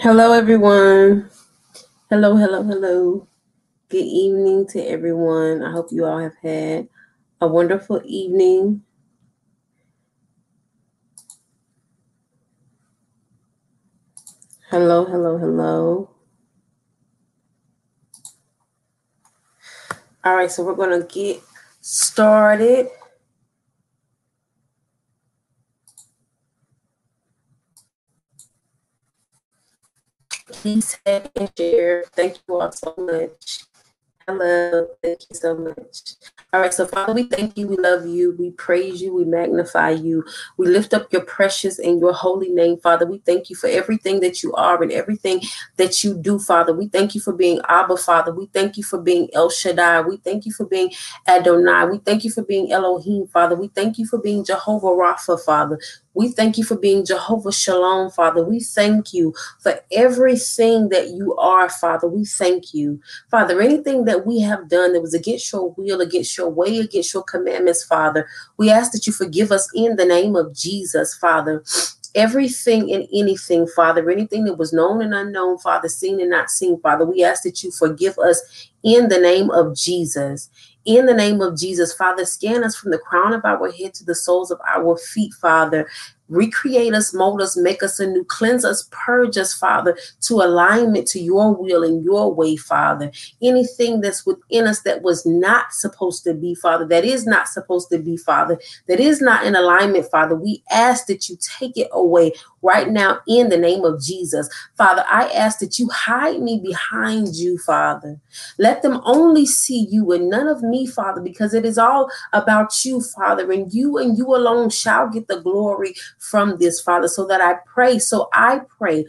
Hello, everyone. Hello, hello, hello. Good evening to everyone. I hope you all have had a wonderful evening. Hello, hello, hello. All right, so we're going to get started. Please tag and share. Thank you all so much. Hello. Thank you so much. All right. So, Father, we thank you. We love you. We praise you. We magnify you. We lift up your precious and your holy name, Father. We thank you for everything that you are and everything that you do, Father. We thank you for being Abba, Father. We thank you for being El Shaddai. We thank you for being Adonai. We thank you for being Elohim, Father. We thank you for being Jehovah Rapha, Father. We thank you for being Jehovah Shalom, Father. We thank you for everything that you are, Father. We thank you. Father, anything that we have done that was against your will, against your way, against your commandments, Father, we ask that you forgive us in the name of Jesus, Father everything and anything, Father, anything that was known and unknown, Father, seen and not seen, Father. We ask that you forgive us in the name of Jesus. In the name of Jesus, Father, scan us from the crown of our head to the soles of our feet, Father. Recreate us, mold us, make us anew, cleanse us, purge us, Father, to alignment to your will and your way, Father. Anything that's within us that was not supposed to be, Father, that is not supposed to be, Father, that is not in alignment, Father, we ask that you take it away right now in the name of Jesus. Father, I ask that you hide me behind you, Father. Let them only see you and none of me, Father, because it is all about you, Father, and you and you alone shall get the glory from this, Father, so that I pray. So I pray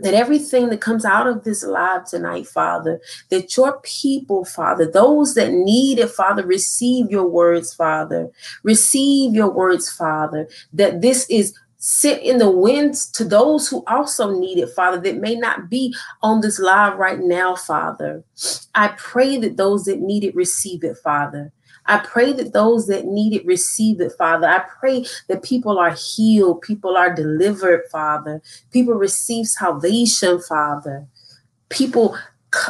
that everything that comes out of this live tonight, Father, that your people, Father, those that need it, Father, receive your words, Father. Receive your words, Father, that this is sit in the winds to those who also need it, Father, that may not be on this live right now, Father. I pray that those that need it receive it, Father. I pray that those that need it receive it, Father. I pray that people are healed, people are delivered, Father. People receive salvation, Father. People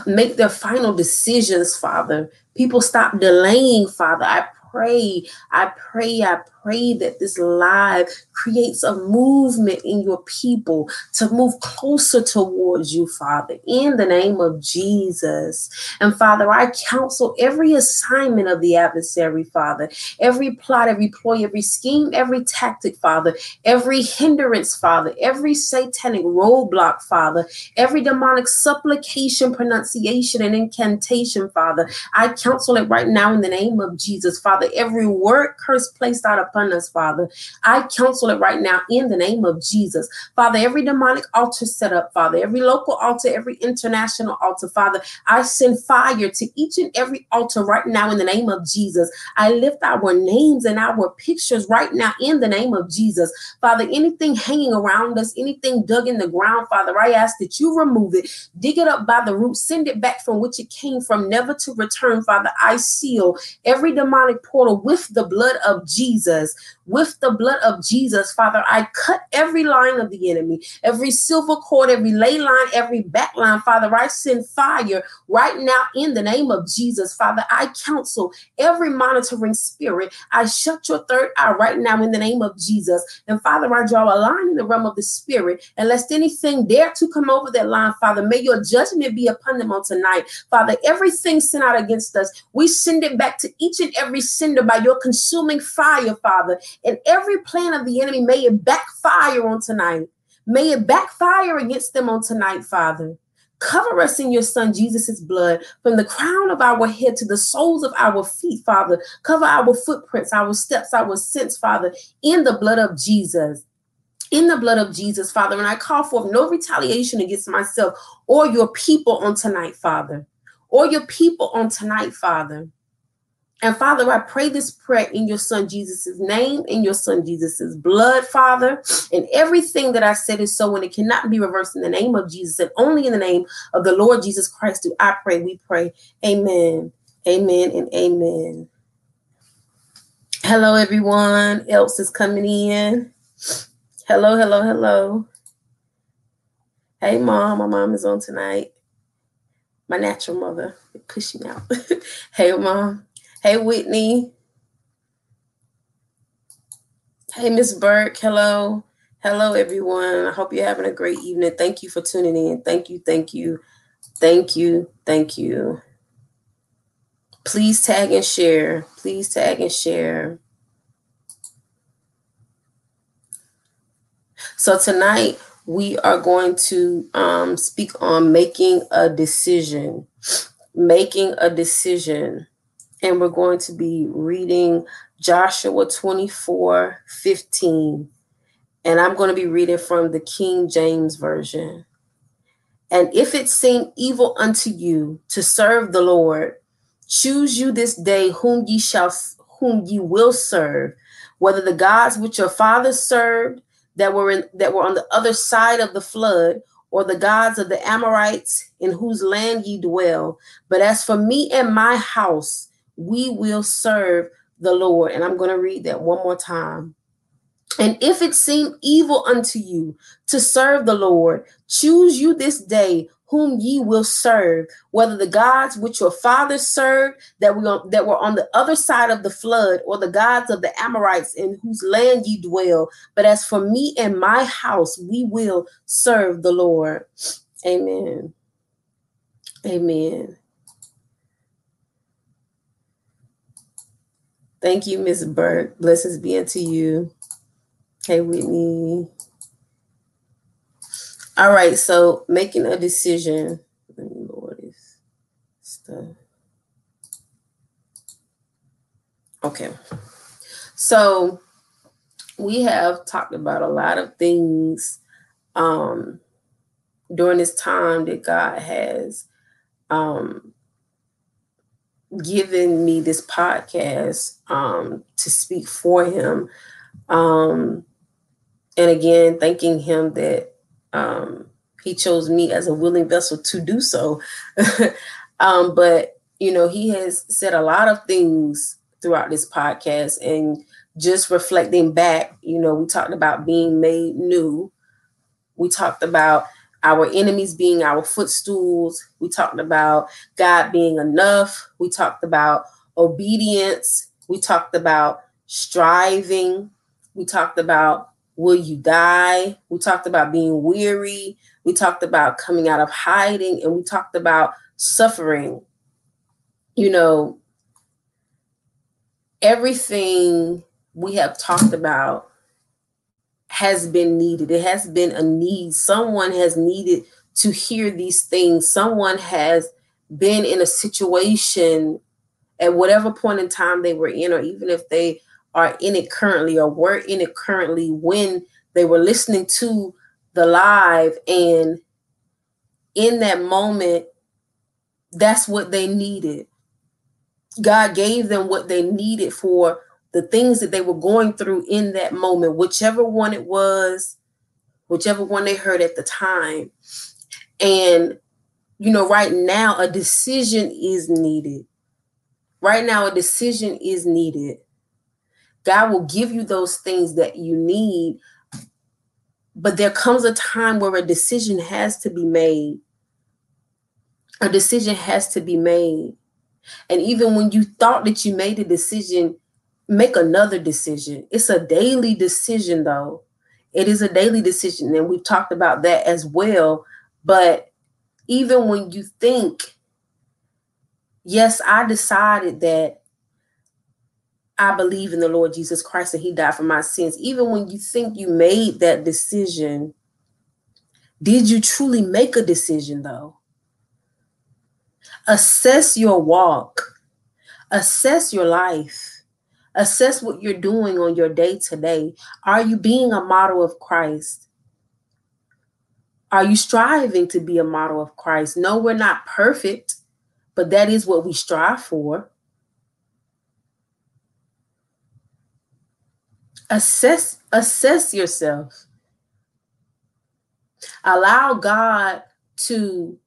make their final decisions, Father. People stop delaying, Father. I pray, I pray, I pray that this live creates a movement in your people to move closer towards you, Father, in the name of Jesus. And Father, I counsel every assignment of the adversary, Father, every plot, every ploy, every scheme, every tactic, Father, every hindrance, Father, every satanic roadblock, Father, every demonic supplication, pronunciation, and incantation, Father. I counsel it right now in the name of Jesus, Father. Every word curse placed out upon us, Father. I counsel it right now in the name of Jesus. Father, every demonic altar set up, Father, every local altar, every international altar, Father, I send fire to each and every altar right now in the name of Jesus. I lift our names and our pictures right now in the name of Jesus. Father, anything hanging around us, anything dug in the ground, Father, I ask that you remove it, dig it up by the root, send it back from which it came from, never to return, Father. I seal every demonic portal with the blood of Jesus with the blood of Jesus, Father, I cut every line of the enemy, every silver cord, every ley line, every back line, Father. I send fire right now in the name of Jesus, Father. I counsel every monitoring spirit. I shut your third eye right now in the name of Jesus. And Father, I draw a line in the realm of the spirit. And lest anything dare to come over that line, Father, may your judgment be upon them on tonight. Father, everything sent out against us, we send it back to each and every sender by your consuming fire, Father. And every plan of the enemy, may it backfire on tonight. May it backfire against them on tonight, Father. Cover us in your son Jesus' blood from the crown of our head to the soles of our feet, Father. Cover our footprints, our steps, our sense, Father, in the blood of Jesus. In the blood of Jesus, Father. And I call for no retaliation against myself or your people on tonight, Father. Or your people on tonight, Father. And Father, I pray this prayer in your son Jesus' name, in your son Jesus' blood, Father. And everything that I said is so, and it cannot be reversed in the name of Jesus, and only in the name of the Lord Jesus Christ do I pray. We pray. Amen. Amen and amen. Hello, everyone. Else is coming in. Hello, hello, hello. Hey, mom. My mom is on tonight. My natural mother. Push me out. hey, mom. Hey, Whitney. Hey, Miss Burke. Hello. Hello, everyone. I hope you're having a great evening. Thank you for tuning in. Thank you. Thank you. Thank you. Thank you. Please tag and share. Please tag and share. So tonight we are going to um, speak on making a decision. Making a decision. And we're going to be reading Joshua 24 15. And I'm going to be reading from the King James Version. And if it seem evil unto you to serve the Lord, choose you this day whom ye shall whom ye will serve, whether the gods which your fathers served that were in that were on the other side of the flood, or the gods of the Amorites in whose land ye dwell. But as for me and my house, we will serve the Lord. And I'm going to read that one more time. And if it seem evil unto you to serve the Lord, choose you this day whom ye will serve, whether the gods which your fathers served that we that were on the other side of the flood, or the gods of the Amorites in whose land ye dwell. But as for me and my house, we will serve the Lord. Amen. Amen. Thank you, Miss Burke. Blessings be unto you. Hey, Whitney. All right, so making a decision. Let me lower this stuff. Okay, so we have talked about a lot of things um, during this time that God has um, given me this podcast um, to speak for Him. Um, and again, thanking Him that um, he chose me as a willing vessel to do so. um, but you know, he has said a lot of things throughout this podcast, and just reflecting back, you know, we talked about being made new. We talked about our enemies being our footstools. We talked about God being enough. We talked about obedience. We talked about striving. We talked about Will you die? We talked about being weary. We talked about coming out of hiding and we talked about suffering. You know, everything we have talked about has been needed. It has been a need. Someone has needed to hear these things. Someone has been in a situation at whatever point in time they were in, or even if they are in it currently or were in it currently when they were listening to the live and in that moment that's what they needed god gave them what they needed for the things that they were going through in that moment whichever one it was whichever one they heard at the time and you know right now a decision is needed right now a decision is needed God will give you those things that you need. But there comes a time where a decision has to be made. A decision has to be made. And even when you thought that you made a decision, make another decision. It's a daily decision, though. It is a daily decision. And we've talked about that as well. But even when you think, yes, I decided that I believe in the Lord Jesus Christ and he died for my sins. Even when you think you made that decision, did you truly make a decision though? Assess your walk, assess your life, assess what you're doing on your day to day. Are you being a model of Christ? Are you striving to be a model of Christ? No, we're not perfect, but that is what we strive for. assess assess yourself allow god to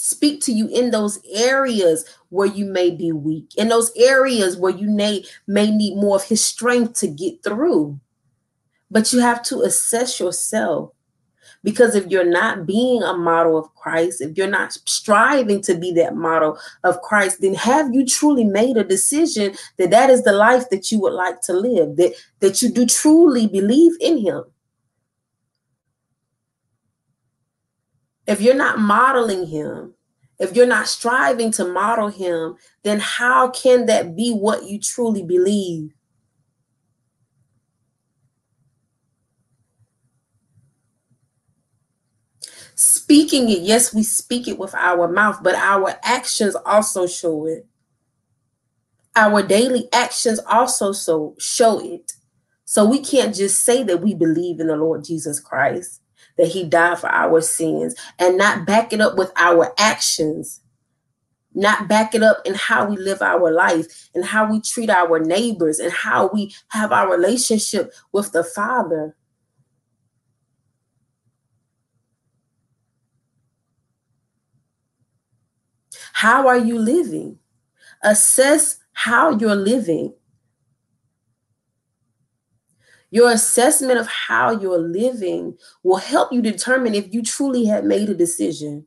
speak to you in those areas where you may be weak in those areas where you may may need more of his strength to get through but you have to assess yourself Because if you're not being a model of Christ, if you're not striving to be that model of Christ, then have you truly made a decision that that is the life that you would like to live, that, that you do truly believe in Him? If you're not modeling Him, if you're not striving to model Him, then how can that be what you truly believe? speaking it, yes, we speak it with our mouth, but our actions also show it. Our daily actions also so show it. So we can't just say that we believe in the Lord Jesus Christ, that he died for our sins, and not back it up with our actions, not back it up in how we live our life and how we treat our neighbors and how we have our relationship with the Father. How are you living? Assess how you're living. Your assessment of how you're living will help you determine if you truly have made a decision.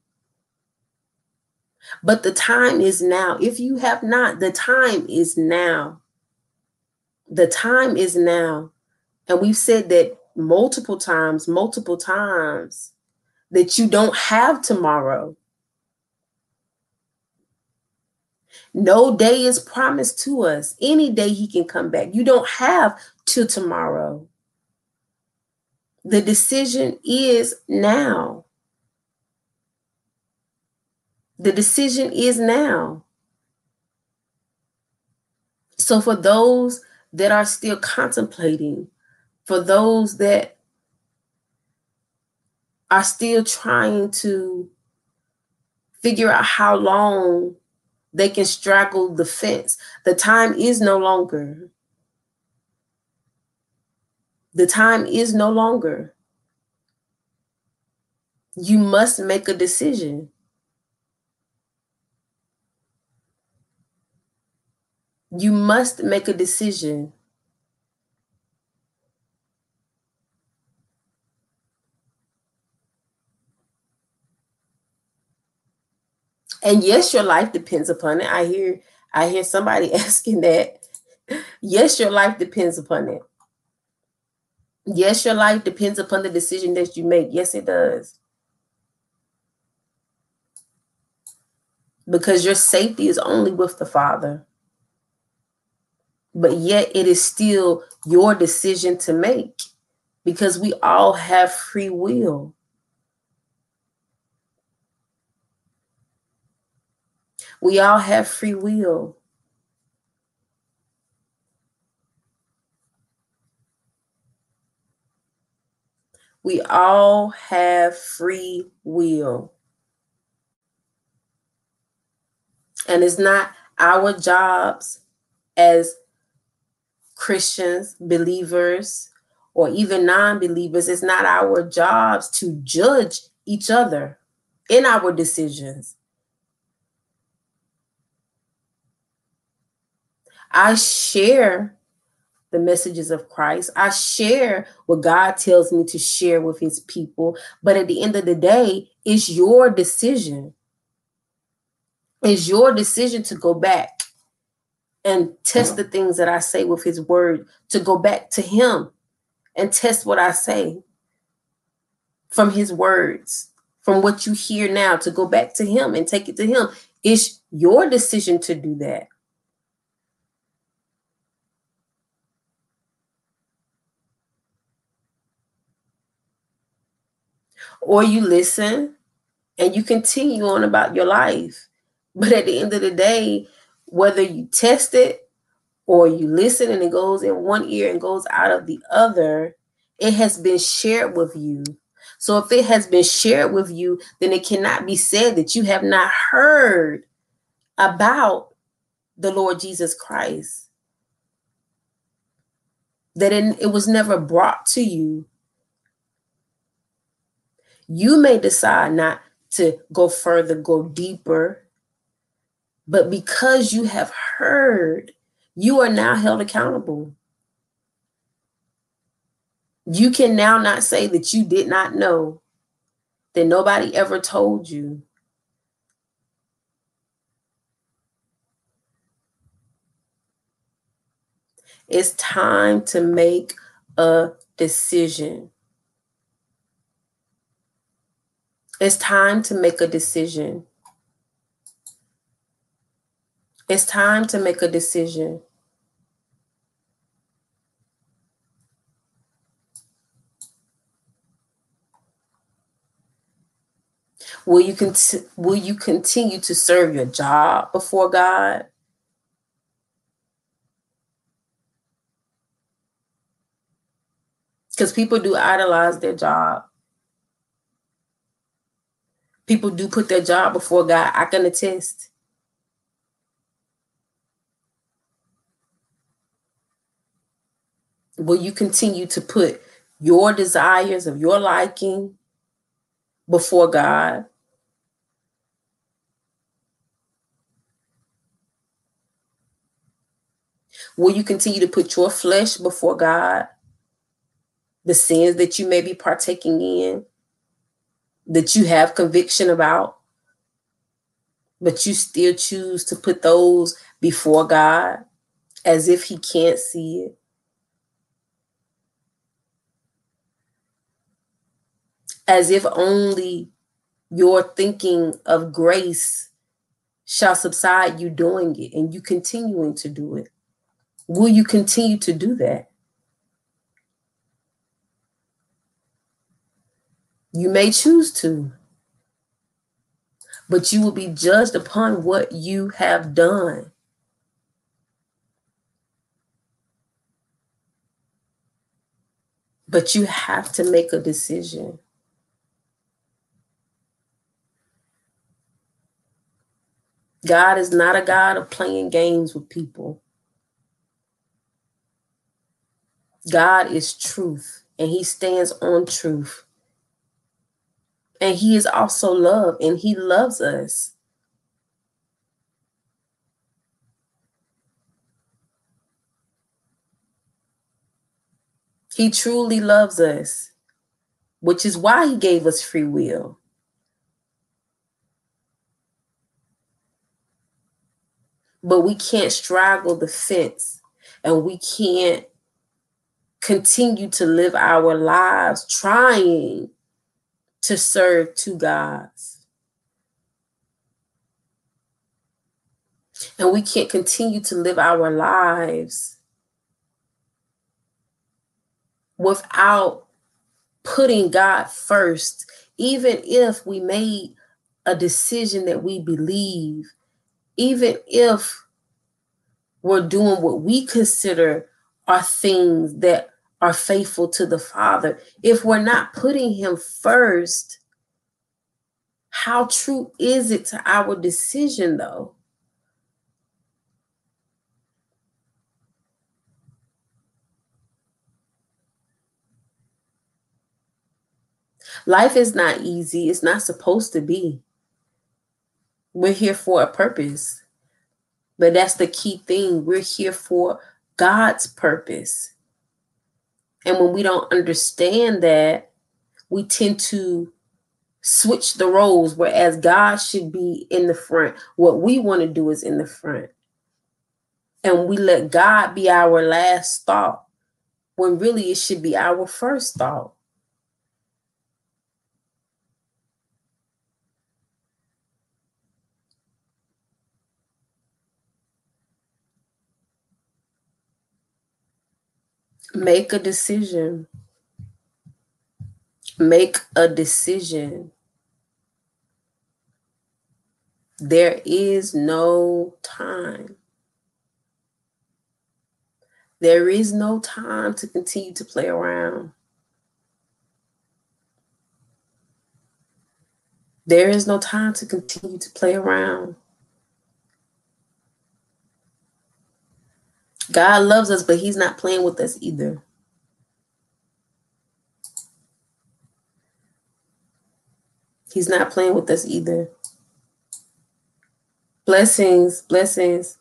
But the time is now. If you have not, the time is now. The time is now. And we've said that multiple times, multiple times, that you don't have tomorrow. No day is promised to us. Any day he can come back. You don't have till tomorrow. The decision is now. The decision is now. So, for those that are still contemplating, for those that are still trying to figure out how long they can straddle the fence. The time is no longer. The time is no longer. You must make a decision. You must make a decision. And yes, your life depends upon it. I hear I hear somebody asking that. Yes, your life depends upon it. Yes, your life depends upon the decision that you make. Yes, it does. Because your safety is only with the Father. But yet it is still your decision to make because we all have free will. We all have free will. We all have free will. And it's not our jobs as Christians, believers, or even non believers, it's not our jobs to judge each other in our decisions. I share the messages of Christ. I share what God tells me to share with his people. But at the end of the day, it's your decision. It's your decision to go back and test the things that I say with his word, to go back to him and test what I say from his words, from what you hear now, to go back to him and take it to him. It's your decision to do that. Or you listen and you continue on about your life. But at the end of the day, whether you test it or you listen and it goes in one ear and goes out of the other, it has been shared with you. So if it has been shared with you, then it cannot be said that you have not heard about the Lord Jesus Christ. That it, it was never brought to you you may decide not to go further, go deeper. But because you have heard, you are now held accountable. You can now not say that you did not know that nobody ever told you. It's time to make a decision. It's time to make a decision. It's time to make a decision. Will you cont- will you continue to serve your job before God? Because people do idolize their job. People do put their job before God. I can attest. Will you continue to put your desires of your liking before God? Will you continue to put your flesh before God? The sins that you may be partaking in, that you have conviction about, but you still choose to put those before God as if He can't see it. As if only your thinking of grace shall subside you doing it and you continuing to do it. Will you continue to do that? You may choose to, but you will be judged upon what you have done. But you have to make a decision. God is not a God of playing games with people. God is truth and he stands on truth. And he is also love and he loves us. He truly loves us, which is why he gave us free will. But we can't straddle the fence and we can't continue to live our lives trying to serve two gods. And we can't continue to live our lives without putting God first, even if we made a decision that we believe, even if we're doing what we consider are things that are faithful to the Father. If we're not putting Him first, how true is it to our decision, though? Life is not easy. It's not supposed to be. We're here for a purpose. But that's the key thing. We're here for God's purpose. And when we don't understand that, we tend to switch the roles, whereas God should be in the front. What we want to do is in the front. And we let God be our last thought when really it should be our first thought. Make a decision. Make a decision. There is no time. There is no time to continue to play around. There is no time to continue to play around. God loves us, but He's not playing with us either. He's not playing with us either. Blessings, blessings.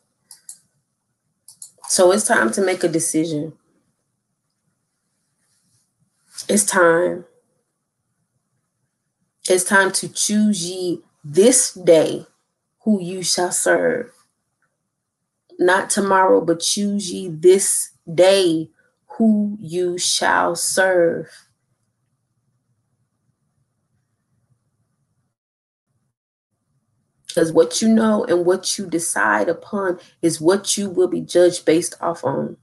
So it's time to make a decision. It's time. It's time to choose ye this day who you shall serve. Not tomorrow, but choose ye this day who you shall serve. Because what you know and what you decide upon is what you will be judged based off on.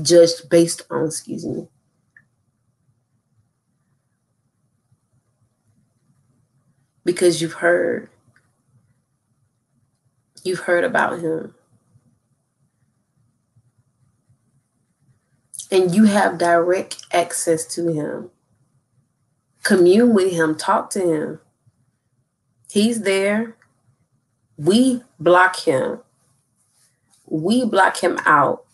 Judged based on, excuse me. Because you've heard. You've heard about him. And you have direct access to him. Commune with him, talk to him. He's there. We block him. We block him out.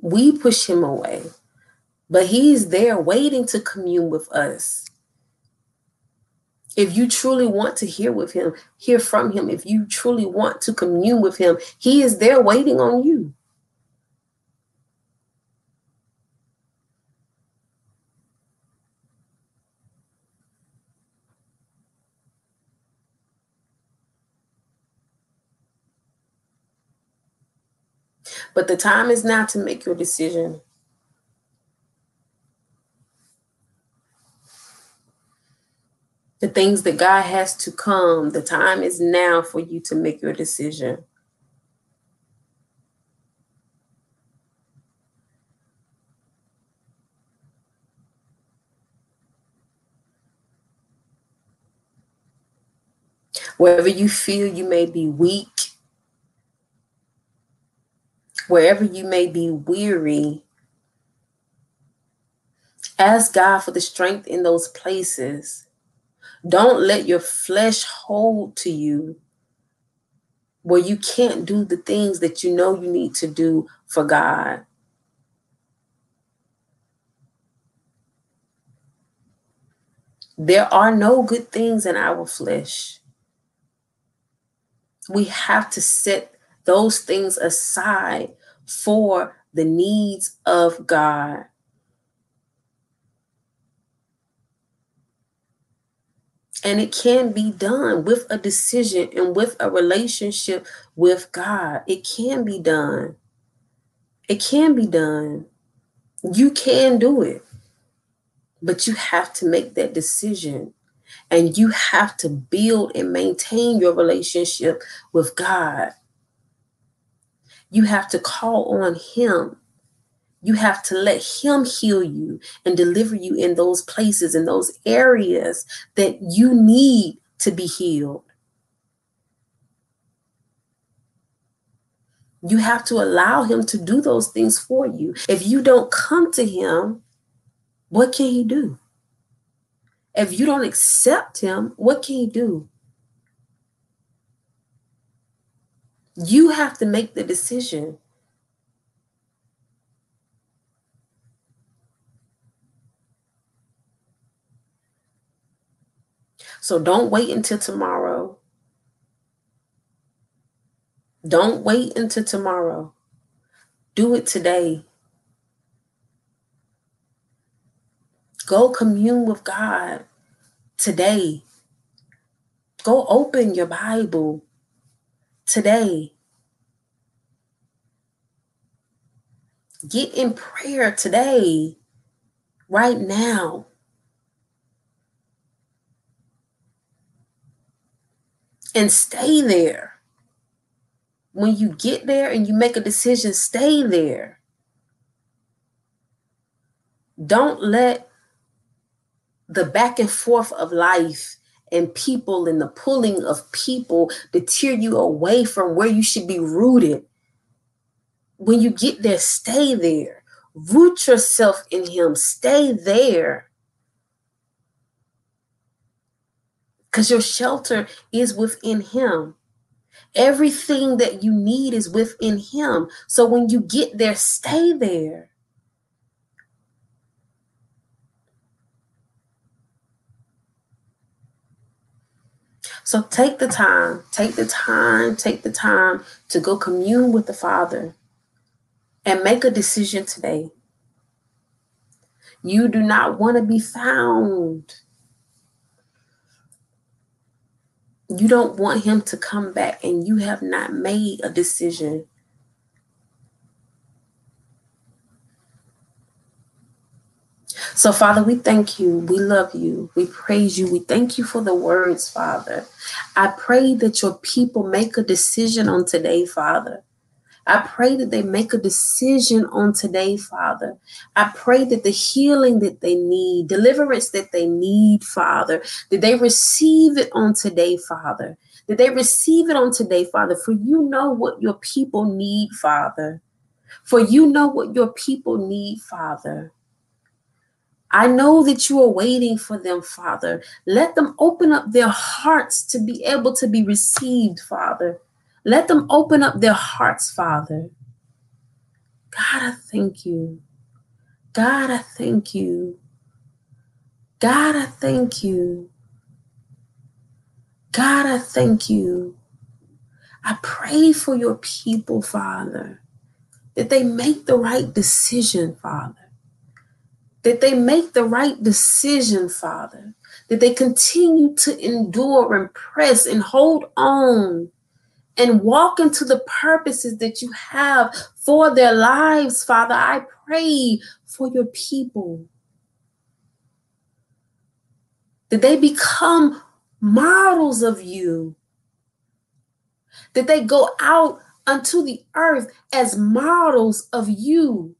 We push him away. But he's there waiting to commune with us. If you truly want to hear with him, hear from him, if you truly want to commune with him, he is there waiting on you. But the time is now to make your decision. The things that God has to come, the time is now for you to make your decision. Wherever you feel you may be weak, wherever you may be weary, ask God for the strength in those places. Don't let your flesh hold to you where you can't do the things that you know you need to do for God. There are no good things in our flesh. We have to set those things aside for the needs of God. And it can be done with a decision and with a relationship with God. It can be done. It can be done. You can do it. But you have to make that decision. And you have to build and maintain your relationship with God. You have to call on Him. You have to let Him heal you and deliver you in those places, in those areas that you need to be healed. You have to allow Him to do those things for you. If you don't come to Him, what can He do? If you don't accept Him, what can He do? You have to make the decision. So don't wait until tomorrow. Don't wait until tomorrow. Do it today. Go commune with God today. Go open your Bible today. Get in prayer today, right now. And stay there. When you get there and you make a decision, stay there. Don't let the back and forth of life and people and the pulling of people to tear you away from where you should be rooted. When you get there, stay there. Root yourself in Him. Stay there. Because your shelter is within Him. Everything that you need is within Him. So when you get there, stay there. So take the time, take the time, take the time to go commune with the Father and make a decision today. You do not want to be found. You don't want him to come back, and you have not made a decision So, Father, we thank you. We love you. We praise you. We thank you for the words, Father. I pray that your people make a decision on today, Father. I pray that they make a decision on today, Father. I pray that the healing that they need, deliverance that they need, Father, that they receive it on today, Father. That they receive it on today, Father. For you know what your people need, Father. For you know what your people need, Father. I know that you are waiting for them, Father. Let them open up their hearts to be able to be received, Father. Let them open up their hearts, Father. God, I thank you. God, I thank you. God, I thank you. God, I thank you. I pray for your people, Father, that they make the right decision, Father that they make the right decision, Father, that they continue to endure and press and hold on and walk into the purposes that you have for their lives, Father. I pray for your people that they become models of you, that they go out unto the earth as models of you.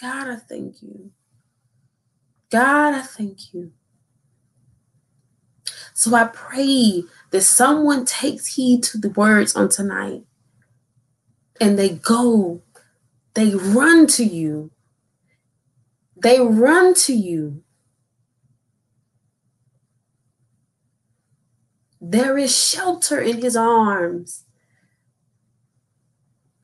God, I thank you. God, I thank you. So I pray that someone takes heed to the words on tonight and they go, they run to you. They run to you. There is shelter in his arms.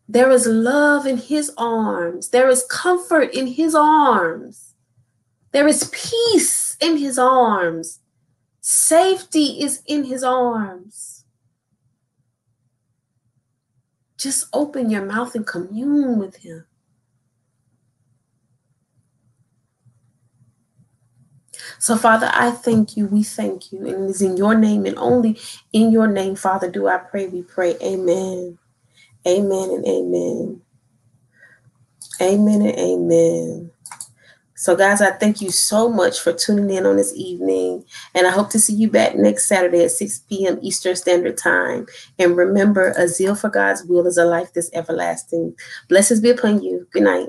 There is love in his arms. There is comfort in his arms. There is peace in his arms. Safety is in his arms. Just open your mouth and commune with him. So, Father, I thank you. We thank you. And it is in your name and only in your name, Father, do I pray. We pray. Amen. Amen and amen. Amen and amen. So, guys, I thank you so much for tuning in on this evening. And I hope to see you back next Saturday at 6 p.m. Eastern Standard Time. And remember, a zeal for God's will is a life that's everlasting. Blessings be upon you. Good night.